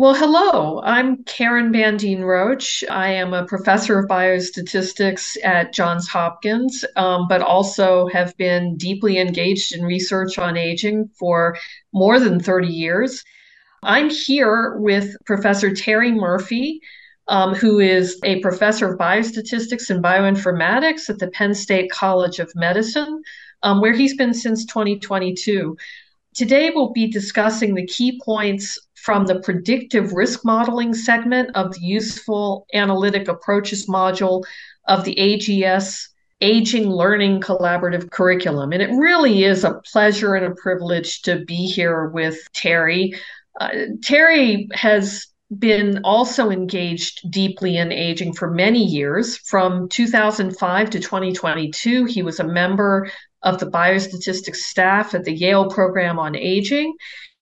Well, hello. I'm Karen Bandeen-Roche. I am a professor of biostatistics at Johns Hopkins, um, but also have been deeply engaged in research on aging for more than 30 years. I'm here with Professor Terry Murphy, um, who is a professor of biostatistics and bioinformatics at the Penn State College of Medicine, um, where he's been since 2022. Today, we'll be discussing the key points from the predictive risk modeling segment of the useful analytic approaches module of the AGS Aging Learning Collaborative Curriculum. And it really is a pleasure and a privilege to be here with Terry. Uh, Terry has been also engaged deeply in aging for many years. From 2005 to 2022, he was a member of the biostatistics staff at the Yale Program on Aging.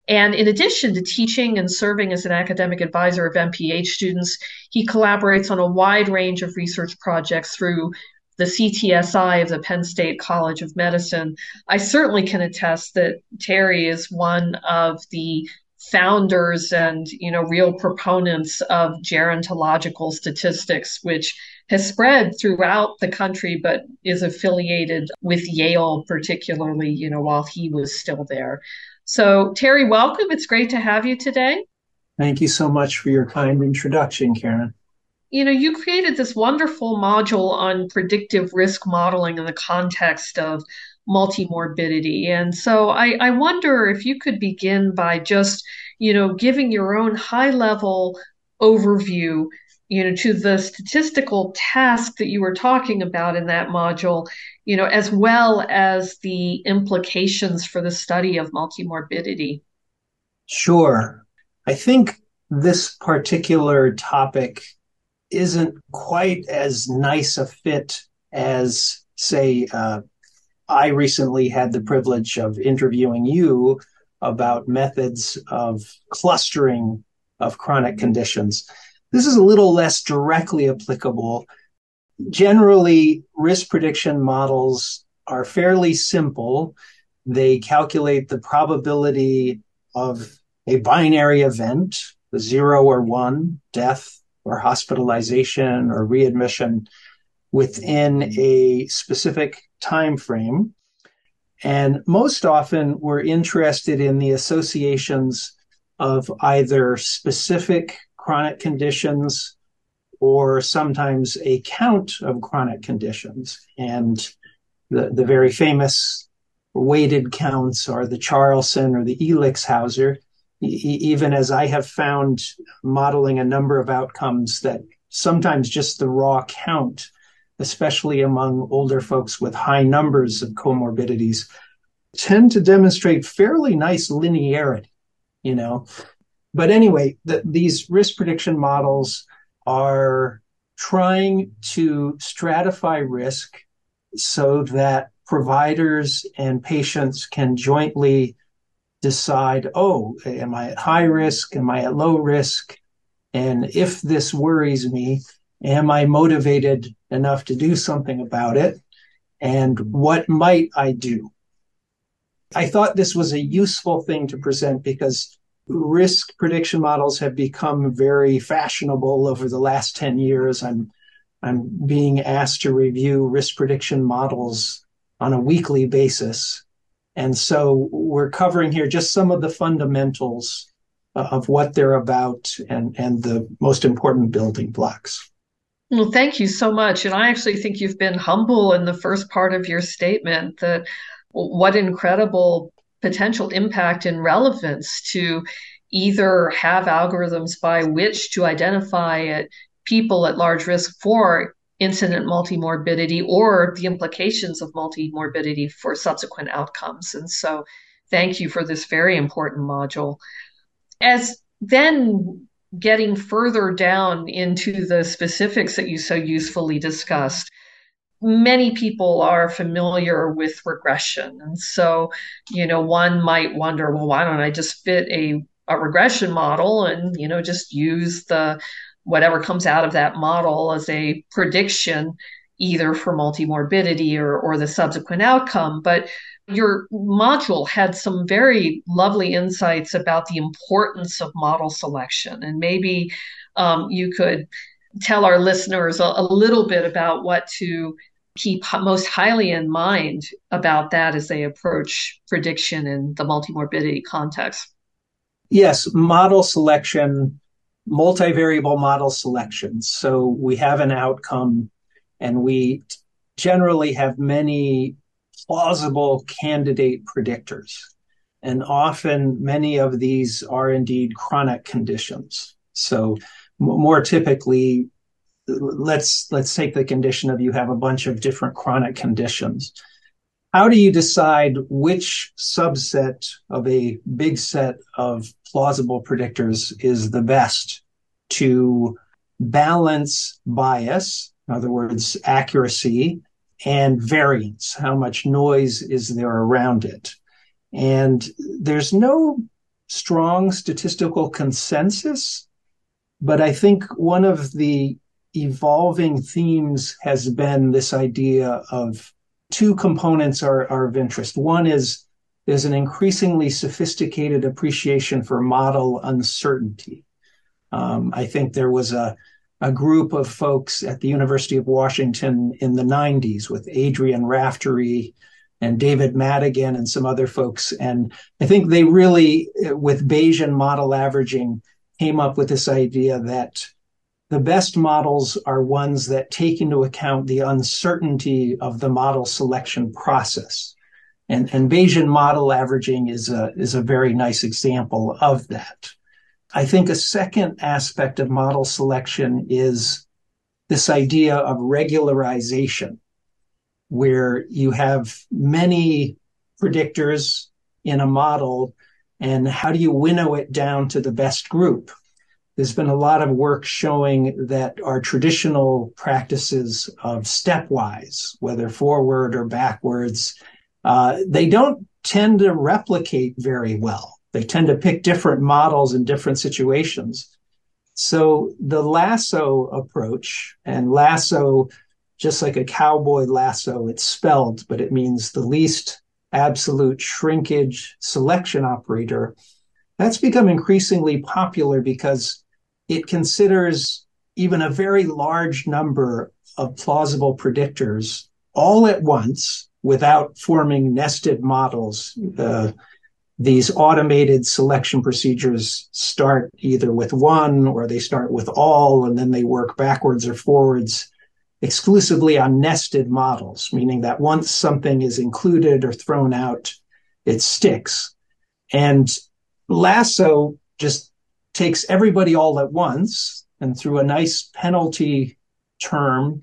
And in addition to teaching and serving as an academic advisor of MPH students, he collaborates on a wide range of research projects through the CTSI of the Penn State College of Medicine. I certainly can attest that Terry is one of the founders and you know real proponents of gerontological statistics which has spread throughout the country but is affiliated with Yale particularly you know while he was still there so Terry welcome. It's great to have you today. Thank you so much for your kind introduction Karen. You know you created this wonderful module on predictive risk modeling in the context of multimorbidity. And so I, I wonder if you could begin by just, you know, giving your own high level overview, you know, to the statistical task that you were talking about in that module, you know, as well as the implications for the study of multimorbidity. Sure. I think this particular topic isn't quite as nice a fit as, say, uh, I recently had the privilege of interviewing you about methods of clustering of chronic conditions. This is a little less directly applicable. Generally, risk prediction models are fairly simple. They calculate the probability of a binary event, the zero or one, death or hospitalization or readmission within a specific time frame. And most often we're interested in the associations of either specific chronic conditions or sometimes a count of chronic conditions. And the, the very famous weighted counts are the Charlson or the Elixhauser, e- even as I have found modeling a number of outcomes that sometimes just the raw count especially among older folks with high numbers of comorbidities, tend to demonstrate fairly nice linearity, you know. But anyway, the, these risk prediction models are trying to stratify risk so that providers and patients can jointly decide, oh, am I at high risk? Am I at low risk? And if this worries me, Am I motivated enough to do something about it? And what might I do? I thought this was a useful thing to present because risk prediction models have become very fashionable over the last 10 years. I'm, I'm being asked to review risk prediction models on a weekly basis. And so we're covering here just some of the fundamentals of what they're about and, and the most important building blocks. Well, thank you so much. And I actually think you've been humble in the first part of your statement that what incredible potential impact and relevance to either have algorithms by which to identify it, people at large risk for incident multimorbidity or the implications of multimorbidity for subsequent outcomes. And so thank you for this very important module. As then getting further down into the specifics that you so usefully discussed, many people are familiar with regression. And so, you know, one might wonder, well, why don't I just fit a, a regression model and, you know, just use the whatever comes out of that model as a prediction either for multimorbidity or, or the subsequent outcome. But Your module had some very lovely insights about the importance of model selection, and maybe um, you could tell our listeners a, a little bit about what to keep most highly in mind about that as they approach prediction in the multimorbidity context. Yes, model selection, multivariable model selection. So we have an outcome and we generally have many plausible candidate predictors. And often many of these are indeed chronic conditions. So more typically, let's let's take the condition of you have a bunch of different chronic conditions. How do you decide which subset of a big set of plausible predictors is the best to balance bias in other words accuracy and variance? How much noise is there around it? And there's no strong statistical consensus but i think one of the evolving themes has been this idea of two components are, are of interest. One is there's an increasingly sophisticated appreciation for model uncertainty. Um, I think there was a, a group of folks at the University of Washington in the 90s with Adrian Raftery and David Madigan and some other folks. And I think they really, with Bayesian model averaging, came up with this idea that the best models are ones that take into account the uncertainty of the model selection process. And, and Bayesian model averaging is a, is a very nice example of that. I think a second aspect of model selection is this idea of regularization, where you have many predictors in a model, and how do you winnow it down to the best group? there's been a lot of work showing that our traditional practices of stepwise, whether forward or backwards, uh, they don't tend to replicate very well. They tend to pick different models in different situations. So the lasso approach and lasso, just like a cowboy lasso, it's spelled, but it means the least absolute shrinkage selection operator. That's become increasingly popular because it considers even a very large number of plausible predictors all at once without forming nested models. Uh, these automated selection procedures start either with one or they start with all, and then they work backwards or forwards exclusively on nested models, meaning that once something is included or thrown out, it sticks. And Lasso just takes everybody all at once and through a nice penalty term,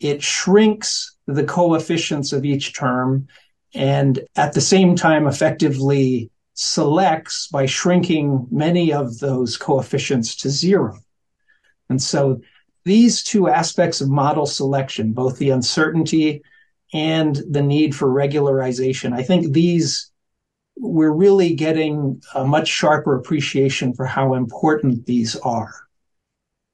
it shrinks the coefficients of each term and at the same time effectively selects by shrinking many of those coefficients to zero. And so these two aspects of model selection, both the uncertainty and the need for regularization, I think these we're really getting a much sharper appreciation for how important these are.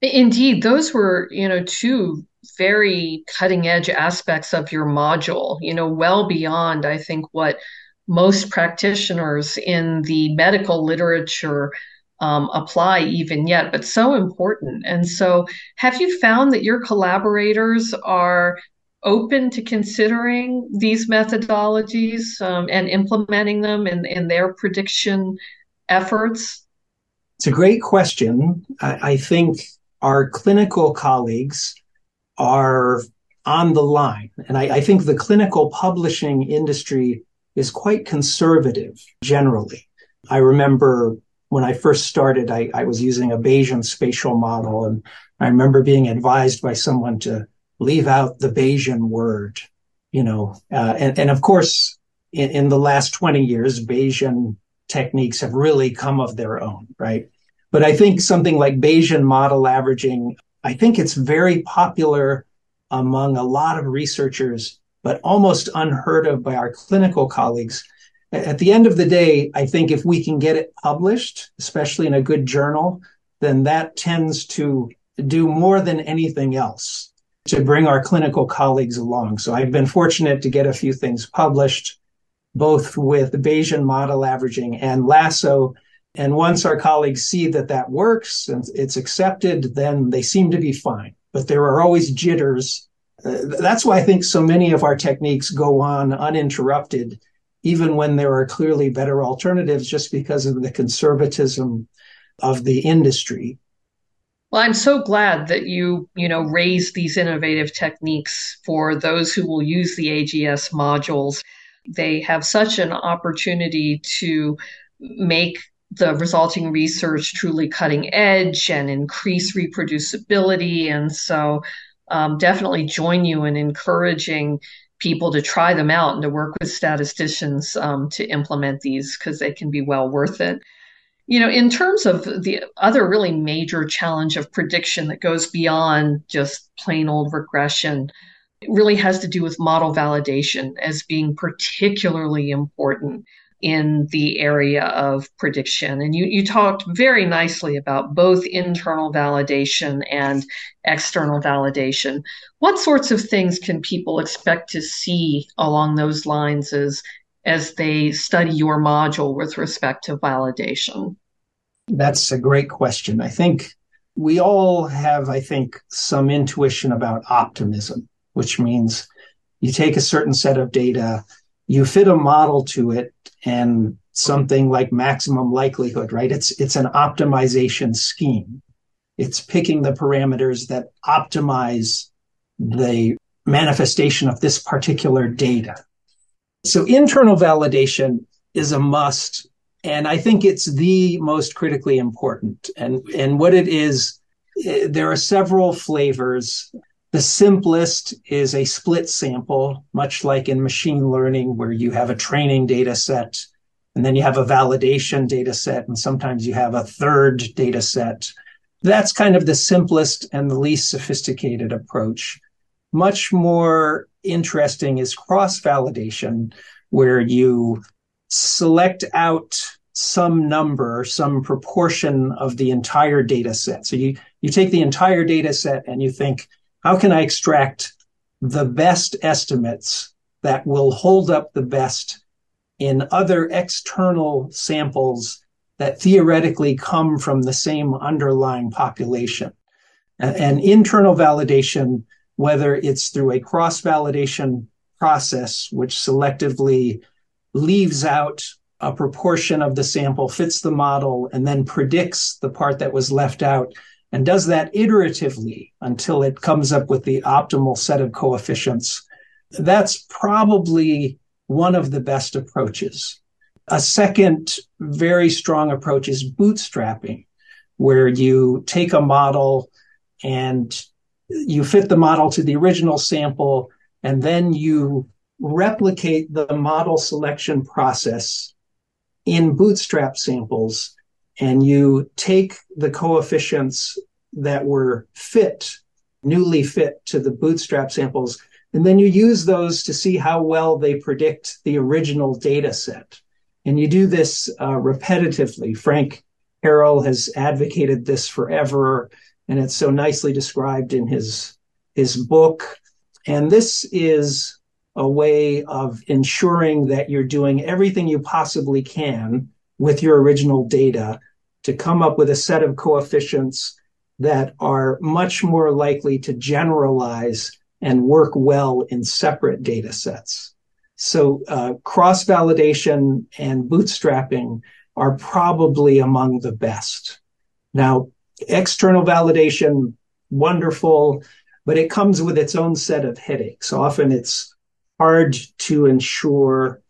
Indeed, those were, you know, two very cutting edge aspects of your module, you know, well beyond, I think, what most practitioners in the medical literature um, apply even yet, but so important. And so, have you found that your collaborators are open to considering these methodologies um, and implementing them in, in their prediction efforts? It's a great question. I, I think our clinical colleagues are on the line. And I, I, think the clinical publishing industry is quite conservative generally. I remember when I first started, I, I was using a Bayesian spatial model, and I remember being advised by someone to leave out the Bayesian word, you know, uh, and, and of course, in, in the last 20 years, Bayesian techniques have really come of their own, right? But I think something like Bayesian model averaging, I think it's very popular among a lot of researchers, but almost unheard of by our clinical colleagues. At the end of the day, I think if we can get it published, especially in a good journal, then that tends to do more than anything else to bring our clinical colleagues along. So I've been fortunate to get a few things published. both with Bayesian model averaging and lasso. And once our colleagues see that that works and it's accepted, then they seem to be fine. But there are always jitters. Uh, that's why I think so many of our techniques go on uninterrupted, even when there are clearly better alternatives, just because of the conservatism of the industry. Well, I'm so glad that you, you know, raised these innovative techniques for those who will use the AGS modules. They have such an opportunity to make the resulting research truly cutting edge and increase reproducibility. And so, um, definitely join you in encouraging people to try them out and to work with statisticians um, to implement these because they can be well worth it. You know, in terms of the other really major challenge of prediction that goes beyond just plain old regression, it really has to do with model validation as being particularly important in the area of prediction. And you, you talked very nicely about both internal validation and external validation. What sorts of things can people expect to see along those lines as, as they study your module with respect to validation? That's a great question. I think we all have, I think, some intuition about optimism, which means you take a certain set of data, you fit a model to it, and something like maximum likelihood, right? It's it's an optimization scheme. It's picking the parameters that optimize the manifestation of this particular data. So internal validation is a must and I think it's the most critically important. And, and what it is, eh, there are several flavors. The simplest is a split sample, much like in machine learning, where you have a training data set and then you have a validation data set, and sometimes you have a third data set. That's kind of the simplest and the least sophisticated approach. Much more interesting is cross validation, where you select out some number, some proportion of the entire data set. So you, you take the entire data set and you think, how can I extract the best estimates that will hold up the best in other external samples that theoretically come from the same underlying population? And internal validation, whether it's through a cross validation process, which selectively leaves out a proportion of the sample, fits the model, and then predicts the part that was left out and does that iteratively until it comes up with the optimal set of coefficients. That's probably one of the best approaches. A second very strong approach is bootstrapping, where you take a model and you fit the model to the original sample, and then you replicate the model selection process in bootstrap samples and you take the coefficients that were fit, newly fit to the bootstrap samples, and then you use those to see how well they predict the original data set. And you do this uh, repetitively. Frank Harrell has advocated this forever, and it's so nicely described in his, his book. And this is a way of ensuring that you're doing everything you possibly can with your original data to come up with a set of coefficients that are much more likely to generalize and work well in separate data sets. So uh, cross validation and bootstrapping are probably among the best. Now, external validation, wonderful, but it comes with its own set of headaches. Often it's hard to ensure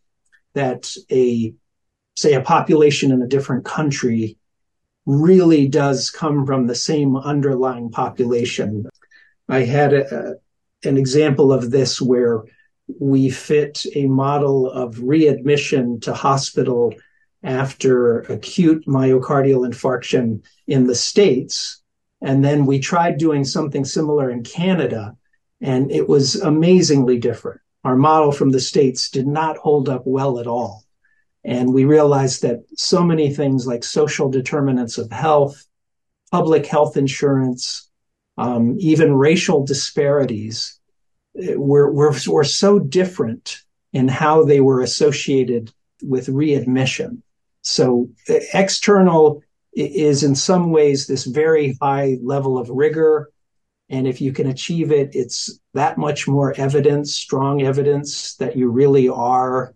that a say a population in a different country really does come from the same underlying population. I had a, an example of this where we fit a model of readmission to hospital after acute myocardial infarction in the States. And then we tried doing something similar in Canada, and it was amazingly different our model from the States did not hold up well at all. And we realized that so many things like social determinants of health, public health insurance, um, even racial disparities eh, were, were, were so different in how they were associated with readmission. So external is in some ways this very high level of rigor. And if you can achieve it, it's that much more evidence, strong evidence that you really are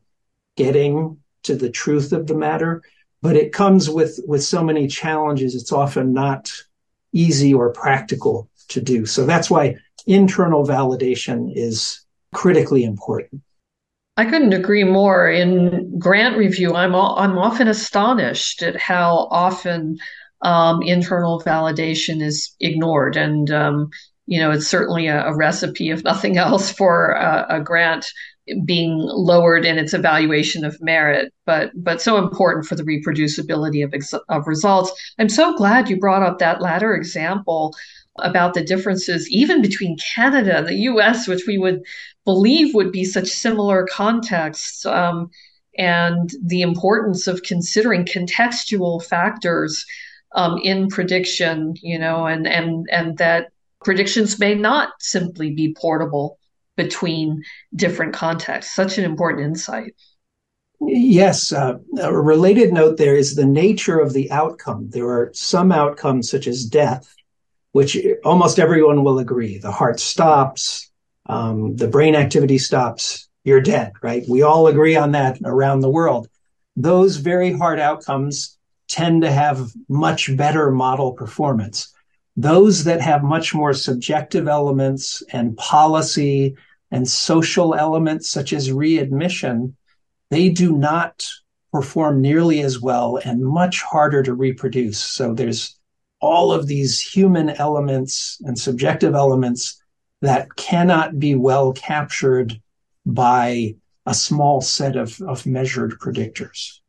getting to the truth of the matter. But it comes with, with so many challenges. It's often not easy or practical to do. So that's why internal validation is critically important. I couldn't agree more. In grant review, I'm I'm often astonished at how often um, internal validation is ignored, and um, you know it's certainly a, a, recipe, if nothing else, for a, a, grant being lowered in its evaluation of merit, but but so important for the reproducibility of of results. I'm so glad you brought up that latter example about the differences even between Canada and the US, which we would believe would be such similar contexts, um, and the importance of considering contextual factors um, in prediction, you know, and, and, and that predictions may not simply be portable between different contexts. Such an important insight. Yes. Uh, a related note there is the nature of the outcome. There are some outcomes, such as death, which almost everyone will agree. The heart stops, um, the brain activity stops, you're dead, right? We all agree on that around the world. Those very hard outcomes tend to have much better model performance. Those that have much more subjective elements and policy and social elements, such as readmission, they do not perform nearly as well and much harder to reproduce. So there's all of these human elements and subjective elements that cannot be well captured by a small set of, of measured predictors.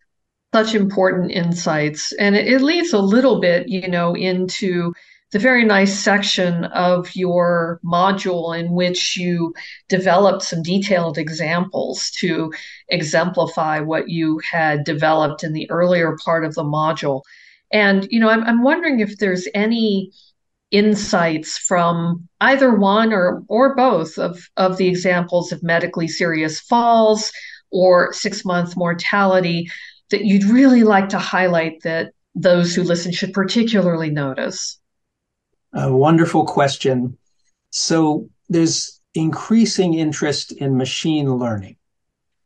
Such important insights. And it, it leads a little bit, you know, into the very nice section of your module in which you developed some detailed examples to exemplify what you had developed in the earlier part of the module. And, you know, I'm, I'm wondering if there's any insights from either one or, or both of, of the examples of medically serious falls or six month mortality that you'd really like to highlight that those who listen should particularly notice? A wonderful question. So there's increasing interest in machine learning.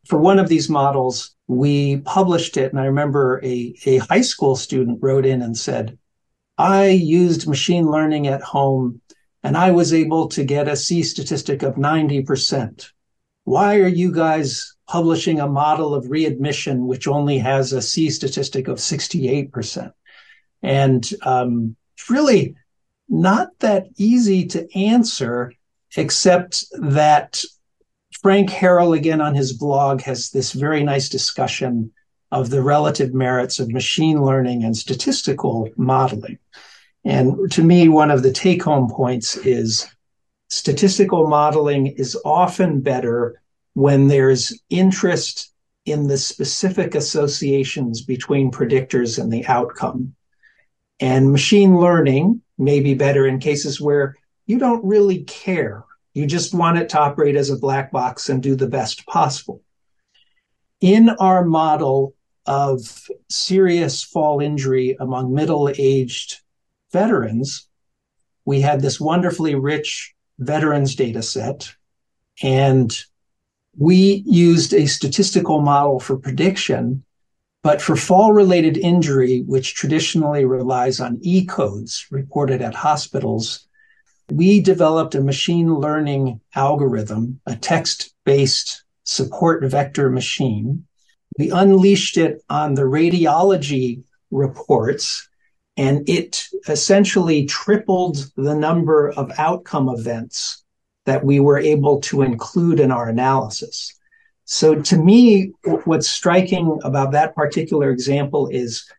For one of these models, we published it. And I remember a, a high school student wrote in and said, I used machine learning at home and I was able to get a C statistic of 90%. Why are you guys publishing a model of readmission which only has a C statistic of 68%? And um, really not that easy to answer, except that Frank Harrell, again on his blog, has this very nice discussion of the relative merits of machine learning and statistical modeling. And to me, one of the take home points is statistical modeling is often better when there's interest in the specific associations between predictors and the outcome. And machine learning may be better in cases where you don't really care you just want it to operate as a black box and do the best possible. In our model of serious fall injury among middle aged veterans, we had this wonderfully rich veterans data set and we used a statistical model for prediction, but for fall related injury, which traditionally relies on E codes reported at hospitals, we developed a machine learning algorithm, a text based support vector machine. We unleashed it on the radiology reports and it essentially tripled the number of outcome events that we were able to include in our analysis. So to me, what's striking about that particular example is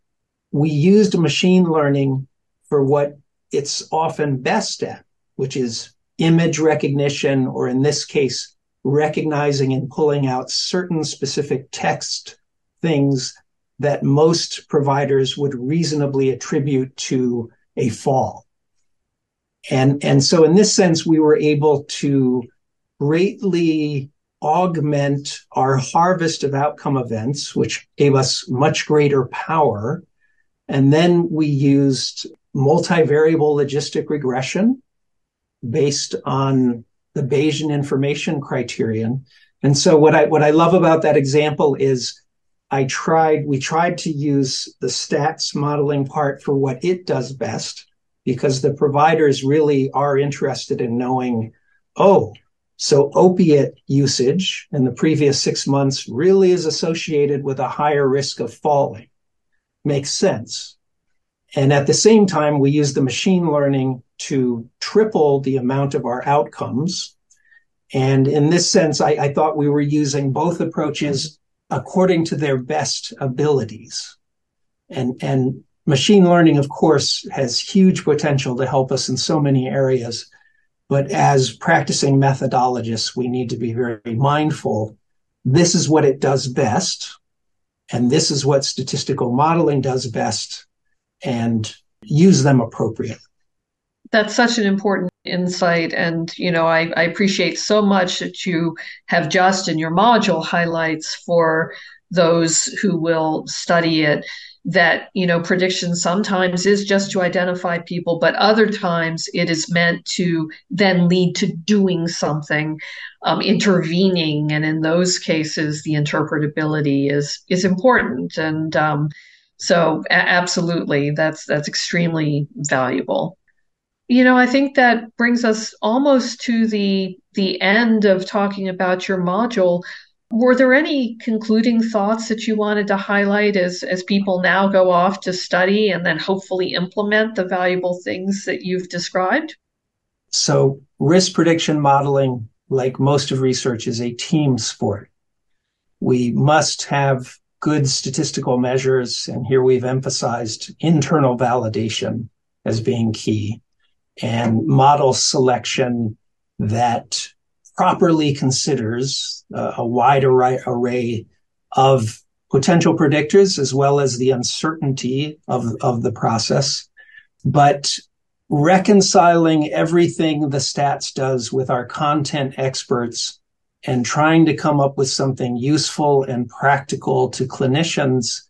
we used machine learning for what it's often best at, which is image recognition, or in this case, recognizing and pulling out certain specific text things that most providers would reasonably attribute to a fall. And, and so in this sense, we were able to greatly augment our harvest of outcome events, which gave us much greater power. And then we used multivariable logistic regression based on the Bayesian information criterion. And so what I, what I love about that example is I tried, we tried to use the stats modeling part for what it does best because the providers really are interested in knowing, oh, so opiate usage in the previous six months really is associated with a higher risk of falling. Makes sense. And at the same time, we use the machine learning to triple the amount of our outcomes. And in this sense, I, I thought we were using both approaches according to their best abilities. And, and machine learning, of course, has huge potential to help us in so many areas. But as practicing methodologists, we need to be very mindful. This is what it does best. And this is what statistical modeling does best and use them appropriately. That's such an important insight. And, you know, I, I appreciate so much that you have just in your module highlights for those who will study it that you know prediction sometimes is just to identify people but other times it is meant to then lead to doing something um, intervening. And in those cases the interpretability is is important. And um, so a- absolutely that's that's extremely valuable. You know i think that brings us almost to the the end of talking about your module were there any concluding thoughts that you wanted to highlight as, as people now go off to study and then hopefully implement the valuable things that you've described? So, risk prediction modeling, like most of research, is a team sport. We must have good statistical measures, and here we've emphasized internal validation as being key and model selection that properly considers uh, a wide array, of potential predictors as well as the uncertainty of, of the process. But reconciling everything the stats does with our content experts and trying to come up with something useful and practical to clinicians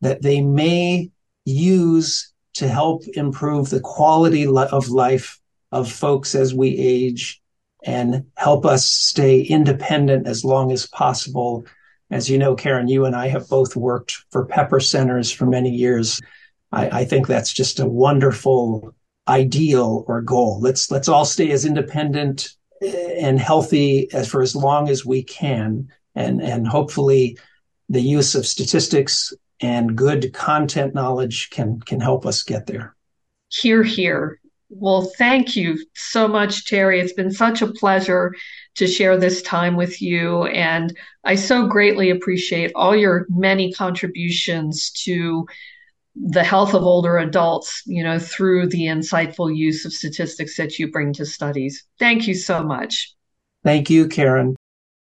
that they may use to help improve the quality of life of folks as we age and help us stay independent as long as possible. As you know, Karen, you and I have both worked for Pepper Centers for many years. I, I think that's just a wonderful ideal or goal. Let's let's all stay as independent eh, and healthy as for as long as we can, and and hopefully the use of statistics and good content knowledge can can help us get there. Here, here. Well, thank you so much, Terry. It's been such a pleasure to share this time with you. And I so greatly appreciate all your many contributions to the health of older adults, you know, through the insightful use of statistics that you bring to studies. Thank you so much. Thank you, Karen.